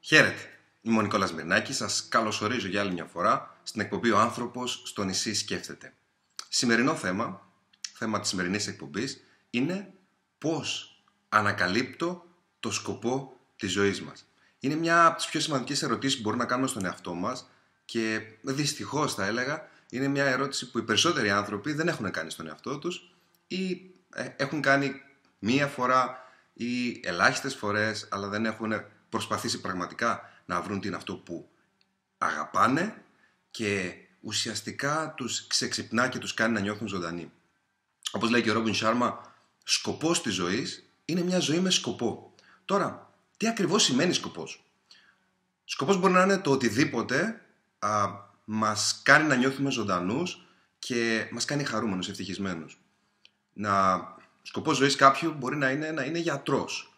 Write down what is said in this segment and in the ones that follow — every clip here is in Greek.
Χαίρετε. Είμαι ο Νικόλας Μυρνάκης. Σας καλωσορίζω για άλλη μια φορά στην εκπομπή «Ο άνθρωπος στο νησί σκέφτεται». Σημερινό θέμα, θέμα της σημερινής εκπομπής, είναι πώς ανακαλύπτω το σκοπό της ζωής μας. Είναι μια από τις πιο σημαντικές ερωτήσεις που μπορούμε να κάνουμε στον εαυτό μας και δυστυχώς θα έλεγα είναι μια ερώτηση που οι περισσότεροι άνθρωποι δεν έχουν κάνει στον εαυτό τους ή ε, έχουν κάνει μία φορά ή ελάχιστες φορές αλλά δεν έχουν προσπαθήσει πραγματικά να βρουν τι είναι αυτό που αγαπάνε και ουσιαστικά τους ξεξυπνά και τους κάνει να νιώθουν ζωντανοί. Όπως λέει και ο Ρόμπιν Σάρμα, σκοπός της ζωής είναι μια ζωή με σκοπό. Τώρα, τι ακριβώς σημαίνει σκοπός; Σκοπός μπορεί να είναι το οτιδήποτε α, μας κάνει να νιώθουμε ζωντανούς και μας κάνει χαρούμενους, ευτυχισμένους. Να, σκοπός ζωής κάποιου μπορεί να είναι να είναι γιατρός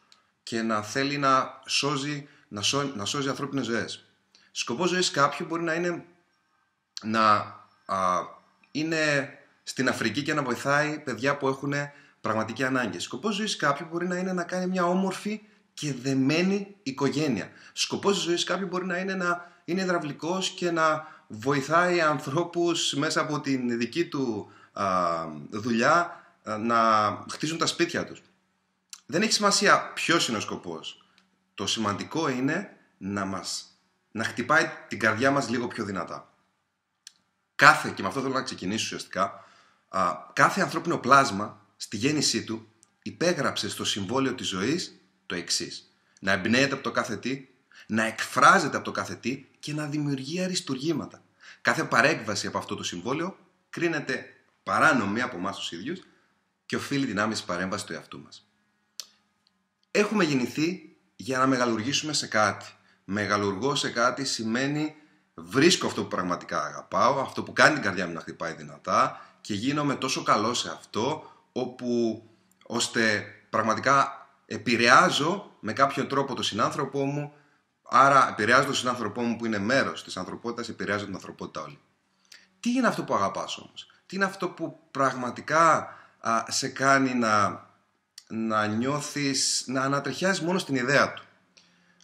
και να θέλει να σώζει, να, σώ, να σώζει ανθρώπινες ζωές. Σκοπός ζωής κάποιου μπορεί να είναι να α, είναι στην Αφρική και να βοηθάει παιδιά που έχουν πραγματική ανάγκη. Σκοπός ζωής κάποιου μπορεί να είναι να κάνει μια όμορφη και δεμένη οικογένεια. Σκοπός ζωής κάποιου μπορεί να είναι να είναι υδραυλικός και να βοηθάει ανθρώπους μέσα από την δική του α, δουλειά να χτίζουν τα σπίτια τους. Δεν έχει σημασία ποιος είναι ο σκοπός. Το σημαντικό είναι να μας να χτυπάει την καρδιά μας λίγο πιο δυνατά. Κάθε, και με αυτό θέλω να ξεκινήσω ουσιαστικά, α, κάθε ανθρώπινο πλάσμα στη γέννησή του υπέγραψε στο συμβόλαιο της ζωής το εξής. Να εμπνέεται από το κάθε τι, να εκφράζεται από το κάθε τι και να δημιουργεί αριστουργήματα. Κάθε παρέκβαση από αυτό το συμβόλαιο κρίνεται παράνομη από εμάς τους ίδιους και οφείλει την άμεση παρέμβαση του εαυτού μας. Έχουμε γεννηθεί για να μεγαλουργήσουμε σε κάτι. Μεγαλουργώ σε κάτι σημαίνει βρίσκω αυτό που πραγματικά αγαπάω, αυτό που κάνει την καρδιά μου να χτυπάει δυνατά και γίνομαι τόσο καλό σε αυτό όπου ώστε πραγματικά επηρεάζω με κάποιο τρόπο τον συνάνθρωπό μου άρα επηρεάζω τον συνάνθρωπό μου που είναι μέρος της ανθρωπότητας επηρεάζω την ανθρωπότητα όλη. Τι είναι αυτό που αγαπάς όμως, τι είναι αυτό που πραγματικά σε κάνει να, να νιώθεις, να ανατρεχιάζεις μόνο στην ιδέα του.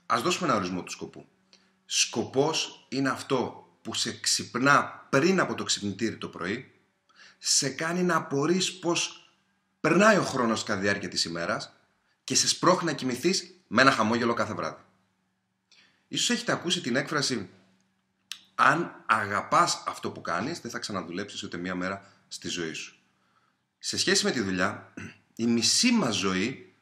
Ας δώσουμε ένα ορισμό του σκοπού. Σκοπός είναι αυτό που σε ξυπνά πριν από το ξυπνητήρι το πρωί, σε κάνει να απορείς πως περνάει ο χρόνος κατά διάρκεια της ημέρας και σε σπρώχνει να κοιμηθείς με ένα χαμόγελο κάθε βράδυ. Ίσως έχετε ακούσει την έκφραση αν αγαπάς αυτό που κάνεις δεν θα ξαναδουλέψεις ούτε μία μέρα στη ζωή σου. Σε σχέση με τη δουλειά, η μισή μας ζωή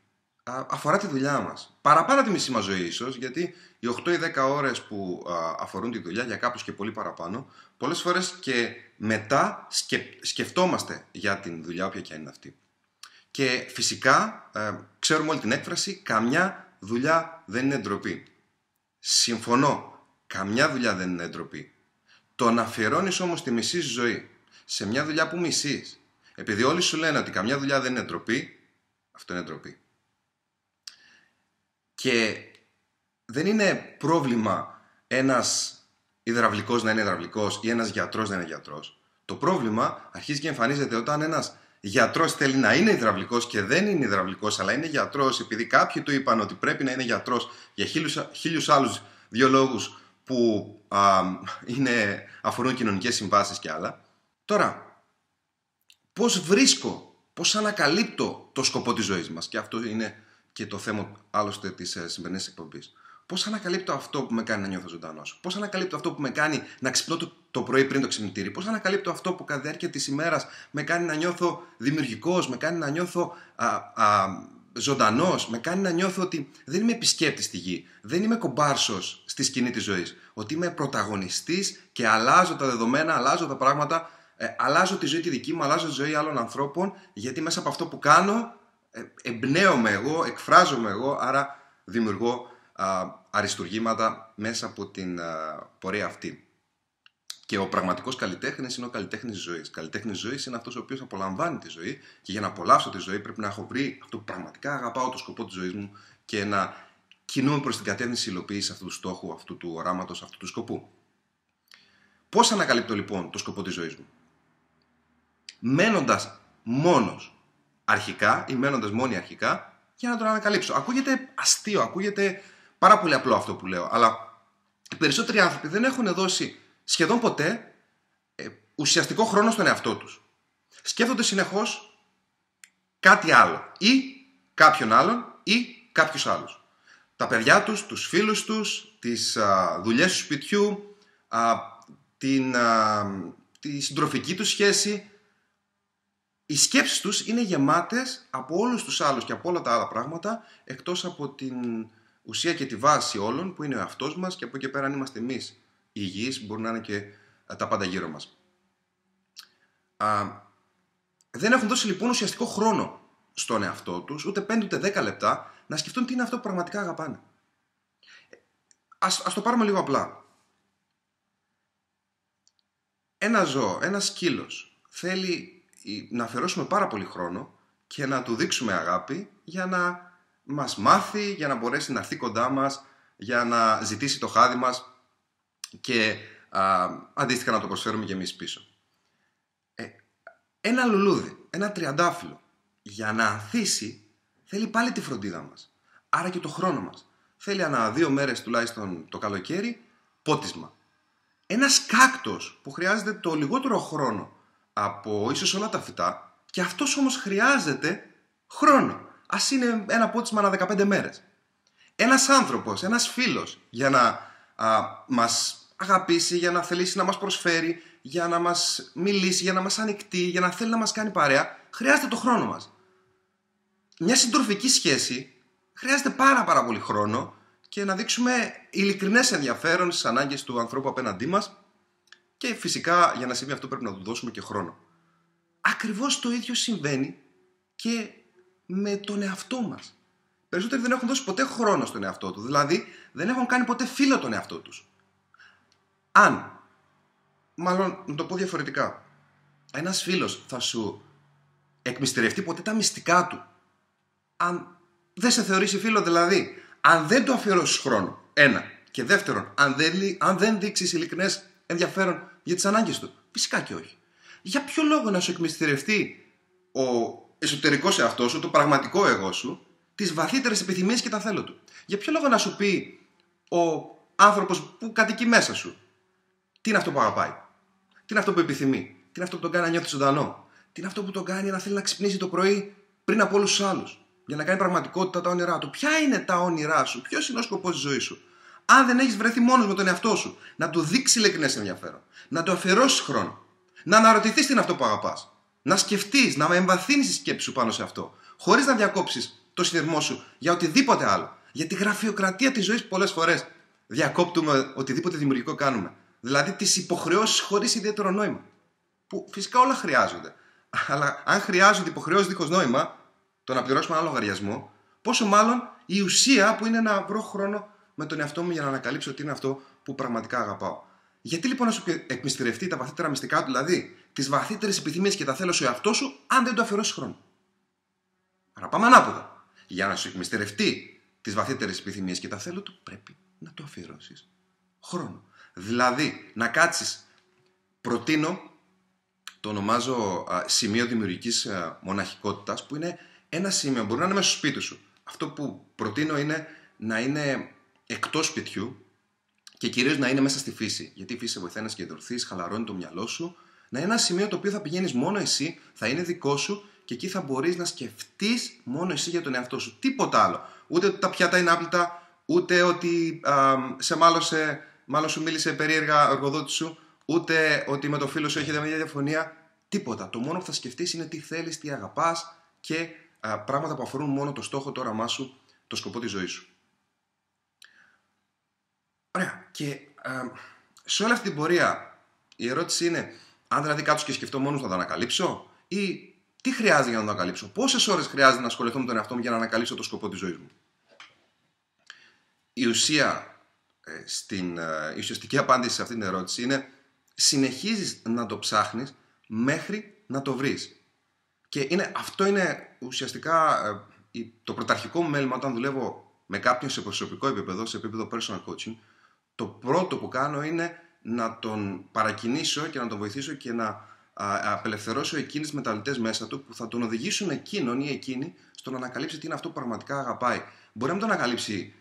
αφορά τη δουλειά μας. Παραπάνω τη μισή μας ζωή ίσως, γιατί οι 8 ή 10 ώρες που αφορούν τη δουλειά, για κάποιους και πολύ παραπάνω, πολλές φορές και μετά σκεφτόμαστε για την δουλειά, όποια και είναι αυτή. Και φυσικά, ε, ξέρουμε όλη την έκφραση, καμιά δουλειά δεν είναι ντροπή. Συμφωνώ, καμιά δουλειά δεν είναι ντροπή. Το να αφιερώνεις όμως τη μισή ζωή σε μια δουλειά που μισείς, επειδή όλοι σου λένε ότι καμιά δουλειά δεν είναι ντροπή, αυτό είναι ντροπή. Και δεν είναι πρόβλημα ένας υδραυλικός να είναι υδραυλικός ή ένας γιατρός να είναι γιατρός. Το πρόβλημα αρχίζει και εμφανίζεται όταν ένας γιατρός θέλει να είναι υδραυλικός και δεν είναι υδραυλικός αλλά είναι γιατρός επειδή κάποιοι του είπαν ότι πρέπει να είναι γιατρός για χίλιους, χίλιους άλλους δύο λόγους που α, είναι, αφορούν κοινωνικές συμβάσεις και άλλα. Τώρα, πώς βρίσκω, πώς ανακαλύπτω το σκοπό της ζωής μας και αυτό είναι και το θέμα άλλωστε της ε, σημερινής εκπομπής. Πώς ανακαλύπτω αυτό που με κάνει να νιώθω ζωντανός; Πώς ανακαλύπτω αυτό που με κάνει να ξυπνώ το, το πρωί πριν το ξυπνητήρι; Πώς ανακαλύπτω αυτό που κατά διάρκεια της ημέρας με κάνει να νιώθω δημιουργικός, με κάνει να νιώθω ζωντανός, με κάνει να νιώθω ότι δεν είμαι επισκέπτης στη γη. Δεν είμαι κομπάρσος στη σκηνή της ζωής. Ότι είμαι πρωταγωνιστής και αλλάζω τα δεδομένα, αλλάζω τα πράγματα, ε, αλλάζω τη ζωή τη δική μου, αλλάζω τη ζωή άλλων ανθρώπων, γιατί μέσα από αυτό που κάνω ε, εμπνέομαι εγώ, εκφράζομαι εγώ, άρα δημιουργώ α, αριστουργήματα μέσα από την πορεία αυτή. Και ο πραγματικός καλλιτέχνης είναι ο καλλιτέχνης τη ζωής. Καλλιτέχνης ζωής είναι αυτός ο οποίος απολαμβάνει τη ζωή και για να απολαύσω τη ζωή πρέπει να έχω βρει αυτό που πραγματικά αγαπάω, το σκοπό της ζωής μου και να κινούμε προς την κατεύθυνση υλοποίησης αυτού του στόχου, αυτού του οράματος, αυτού του σκοπού. Πώς ανακαλύπτω λοιπόν το σκοπό της ζωής μου, μένοντας μόνος αρχικά ή μένοντας μόνοι αρχικά για να τον ανακαλύψω. Ακούγεται αστείο, ακούγεται πάρα πολύ απλό αυτό που λέω, αλλά οι περισσότεροι άνθρωποι δεν έχουν δώσει σχεδόν ποτέ ε, ουσιαστικό χρόνο στον εαυτό τους. Σκέφτονται συνεχώς κάτι άλλο ή κάποιον άλλον ή κάποιους άλλους. Τα παιδιά τους, τους φίλους τους, τις α, δουλειές του σπιτιού, α, την, α, τη συντροφική τους σχέση. Οι σκέψεις τους είναι γεμάτες από όλους τους άλλους και από όλα τα άλλα πράγματα εκτός από την ουσία και τη βάση όλων που είναι ο εαυτός μας και από εκεί πέρα αν είμαστε εμείς υγιείς μπορεί να είναι και τα πάντα γύρω μας. Α, δεν έχουν δώσει λοιπόν ουσιαστικό χρόνο στον εαυτό τους, ούτε 5 ούτε 10 λεπτά, να σκεφτούν τι είναι αυτό που πραγματικά αγαπάνε. Ας, ας το πάρουμε λίγο απλά. Ένα ζώο, ένας σκύλος, θέλει να αφιερώσουμε πάρα πολύ χρόνο και να του δείξουμε αγάπη για να μας μάθει, για να μπορέσει να έρθει κοντά μας, για να ζητήσει το χάδι μας και α, αντίστοιχα να το προσφέρουμε και εμείς πίσω. Ε, ένα λουλούδι, ένα τριαντάφυλλο, για να ανθίσει θέλει πάλι τη φροντίδα μας. Άρα και το χρόνο μας. Θέλει ανά δύο μέρες τουλάχιστον το καλοκαίρι πότισμα. Ένας κάκτος που χρειάζεται το λιγότερο χρόνο από ίσως όλα τα φυτά και αυτός όμως χρειάζεται χρόνο. Ας είναι ένα πότισμα ανά 15 μέρες. Ένας άνθρωπος, ένας φίλος για να α, μας αγαπήσει, για να θελήσει να μας προσφέρει, για να μας μιλήσει, για να μας ανοιχτεί, για να θέλει να μας κάνει παρέα, χρειάζεται το χρόνο μας. Μια συντροφική σχέση χρειάζεται πάρα πάρα πολύ χρόνο και να δείξουμε ειλικρινές ενδιαφέρον στις ανάγκες του ανθρώπου απέναντί μας και φυσικά για να συμβεί αυτό πρέπει να του δώσουμε και χρόνο. Ακριβώς το ίδιο συμβαίνει και με τον εαυτό μας. Περισσότεροι δεν έχουν δώσει ποτέ χρόνο στον εαυτό τους, δηλαδή δεν έχουν κάνει ποτέ φίλο τον εαυτό τους. Αν, μάλλον να το πω διαφορετικά, ένας φίλος θα σου εκμυστηρευτεί ποτέ τα μυστικά του, αν δεν σε θεωρήσει φίλο δηλαδή, αν δεν το αφιερώσεις χρόνο, ένα. Και δεύτερον, αν δεν, αν δεν δείξεις ειλικρινές ενδιαφέρον για τις ανάγκες του. Φυσικά και όχι. Για ποιο λόγο να σου εκμυστηρευτεί ο εσωτερικός εαυτός σου, το πραγματικό εγώ σου, τις βαθύτερες επιθυμίες και τα θέλω του; Για ποιο λόγο να σου πει ο άνθρωπος που κατοικεί μέσα σου, τι είναι αυτό που αγαπάει, τι είναι αυτό που επιθυμεί, τι είναι αυτό που τον κάνει να νιώθει ζωντανό, τι είναι αυτό που τον κάνει να θέλει να ξυπνήσει το πρωί πριν από όλους τους άλλους, για να κάνει πραγματικότητα τα όνειρά του; Ποια είναι τα όνειρά σου, ποιος είναι ο σκοπός της ζωής σου; Αν δεν έχεις βρεθεί μόνος με τον εαυτό σου, να του δείξεις ειλικρινές ενδιαφέρον, να του αφιερώσεις χρόνο, να αναρωτηθείς τι είναι αυτό που αγαπάς, να σκεφτείς, να εμβαθύνεις τη σκέψη σου πάνω σε αυτό, χωρίς να διακόψεις το συνειρμό σου για οτιδήποτε άλλο. Για τη γραφειοκρατία της ζωής πολλές φορές διακόπτουμε οτιδήποτε δημιουργικό κάνουμε. Δηλαδή τις υποχρεώσεις χωρίς ιδιαίτερο νόημα. Που φυσικά όλα χρειάζονται. Αλλά αν χρειάζονται υποχρεώσεις δίχως νόημα, το να πληρώσουμε ένα λογαριασμό, πόσο μάλλον η ουσία που είναι να βρω χρόνο με τον εαυτό μου για να ανακαλύψω τι είναι αυτό που πραγματικά αγαπάω. Γιατί λοιπόν να σου εκμυστηρευτεί τα βαθύτερα μυστικά του, δηλαδή τις βαθύτερες επιθυμίες και τα θέλω σου εαυτό σου, αν δεν το αφιερώσεις χρόνο; Άρα πάμε ανάποδα. Για να σου εκμυστηρευτεί τις βαθύτερες επιθυμίες και τα θέλω του, πρέπει να το αφιερώσεις χρόνο. Δηλαδή, να κάτσεις. Προτείνω, το ονομάζω σημείο δημιουργικής μοναχικότητας, που είναι ένα σημείο, μπορεί να είναι μέσα στο σπίτι σου. Αυτό που προτείνω είναι να είναι εκτός σπιτιού και κυρίως να είναι μέσα στη φύση. Γιατί η φύση σε βοηθάει να συγκεντρωθείς, χαλαρώνει το μυαλό σου. Να είναι ένα σημείο το οποίο θα πηγαίνεις μόνο εσύ, θα είναι δικό σου και εκεί θα μπορείς να σκεφτείς μόνο εσύ για τον εαυτό σου. Τίποτα άλλο. Ούτε ότι τα πιάτα είναι άπλυτα, ούτε ότι α, σε μάλωσε, μάλλον σου μίλησε περίεργα ο εργοδότης σου, ούτε ότι με το φίλο σου έχετε μια διαφωνία. Τίποτα. Το μόνο που θα σκεφτείς είναι τι θέλεις, τι αγαπάς και α, πράγματα που αφορούν μόνο το στόχο, το όραμά σου, το σκοπό της ζωής σου. Ωραία. Και α, σε όλη αυτή την πορεία η ερώτηση είναι αν δηλαδή κάτσω και σκεφτώ μόνος να το ανακαλύψω ή τι χρειάζεται για να το ανακαλύψω; Πόσες ώρες χρειάζεται να ασχοληθώ με τον εαυτό μου για να ανακαλύψω το σκοπό της ζωής μου; Η ουσία, ε, στην, ε, η ουσιαστική απάντηση σε αυτή την ερώτηση είναι συνεχίζεις να το ψάχνεις μέχρι να το βρεις. Και είναι, αυτό είναι ουσιαστικά ε, το πρωταρχικό μου μέλημα όταν δουλεύω με κάποιον σε προσωπικό επίπεδο, σε επίπεδο personal coaching, το πρώτο που κάνω είναι να τον παρακινήσω και να τον βοηθήσω και να απελευθερώσω εκείνες τις μεταβλητές μέσα του που θα τον οδηγήσουν εκείνον ή εκείνη στο να ανακαλύψει τι είναι αυτό που πραγματικά αγαπάει. Μπορεί να μην το ανακαλύψει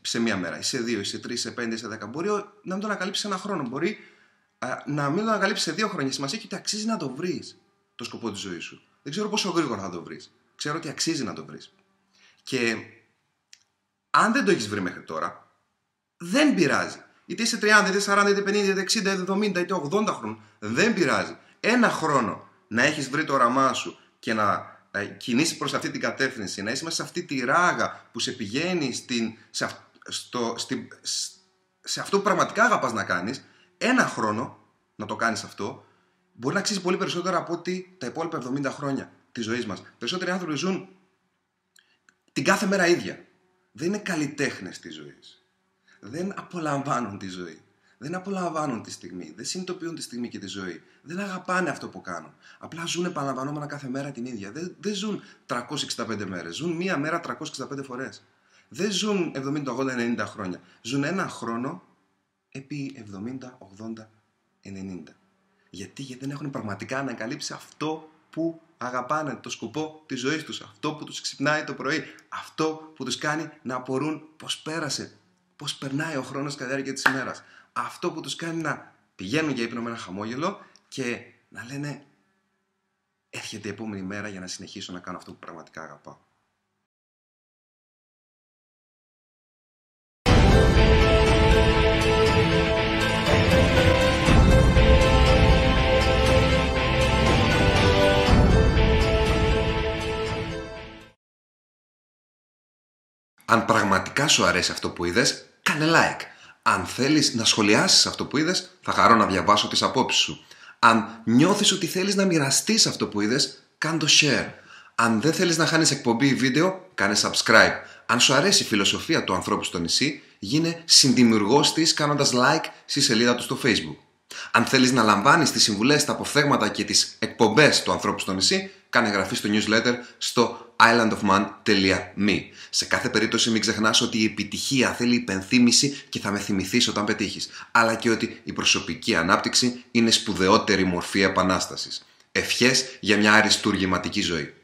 σε μία μέρα, ή σε δύο, ή σε τρεις, σε πέντε, σε δέκα. Μπορεί να μην το ανακαλύψει ένα χρόνο. Μπορεί να μην το ανακαλύψει σε δύο χρόνια. Σημασία έχει ότι αξίζει να το βρεις το σκοπό της ζωής σου. Δεν ξέρω πόσο γρήγορα θα το βρεις. Ξέρω ότι αξίζει να το βρεις. Και αν δεν το έχεις βρει μέχρι τώρα, δεν πειράζει. Είτε είσαι 30, είτε 40, είτε 50, είτε 60, είτε 70, είτε 80 χρόνων. Δεν πειράζει. Ένα χρόνο να έχεις βρει το όραμά σου και να ε, κινήσει προς αυτή την κατεύθυνση, να είσαι μέσα σε αυτή τη ράγα που σε πηγαίνει στην, σε, στο, στη, σε αυτό που πραγματικά αγαπάς να κάνεις, ένα χρόνο να το κάνεις αυτό, μπορεί να αξίζει πολύ περισσότερο από ότι τα υπόλοιπα 70 χρόνια της ζωής μας. Περισσότεροι άνθρωποι ζουν την κάθε μέρα ίδια. Δεν είναι καλλιτέχνες της ζωής. Δεν απολαμβάνουν τη ζωή δεν απολαμβάνουν τη στιγμή, δεν συνειδητοποιούν τη στιγμή και τη ζωή. Δεν αγαπάνε αυτό που κάνουν. Απλά ζουν επαναλαμβανόμενα κάθε μέρα την ίδια. Δεν, δεν ζουν 365 μέρες. Ζουν μία μέρα 365 φορές. Δεν ζουν 70, 80, 90 χρόνια. Ζουν ένα χρόνο επί 70, 80, 90. Γιατί, γιατί δεν έχουν πραγματικά ανακαλύψει αυτό που αγαπάνε, το σκοπό της ζωής τους. Αυτό που τους ξυπνάει το πρωί. Αυτό που τους κάνει να απορούν πώ πέρασε, πώς περνάει ο χρόνος κατά τη διάρκεια της ημέρας αυτό που τους κάνει να πηγαίνουν για ύπνο με ένα χαμόγελο και να λένε έρχεται η επόμενη μέρα για να συνεχίσω να κάνω αυτό που πραγματικά αγαπάω. Αν πραγματικά σου αρέσει αυτό που είδες, κάνε like. Αν θέλεις να σχολιάσεις αυτό που είδες, θα χαρώ να διαβάσω τις απόψεις σου. Αν νιώθεις ότι θέλεις να μοιραστείς αυτό που είδες, κάνε το share. Αν δεν θέλεις να χάνεις εκπομπή ή βίντεο, κάνε subscribe. Αν σου αρέσει η φιλοσοφία του ανθρώπου στο νησί, γίνε συνδημιουργός της κάνοντας like στη σελίδα του στο facebook. Αν θέλεις να λαμβάνεις τις συμβουλές, τα αποφθέγματα και τις εκπομπές του ανθρώπου στο νησί, κάνε εγγραφή στο newsletter στο islandofman.me. Σε κάθε περίπτωση μην ξεχνάς ότι η επιτυχία θέλει υπενθύμηση και θα με θυμηθείς όταν πετύχεις, αλλά και ότι η προσωπική ανάπτυξη είναι σπουδαιότερη μορφή επανάστασης. Ευχές για μια αριστούργηματική ζωή.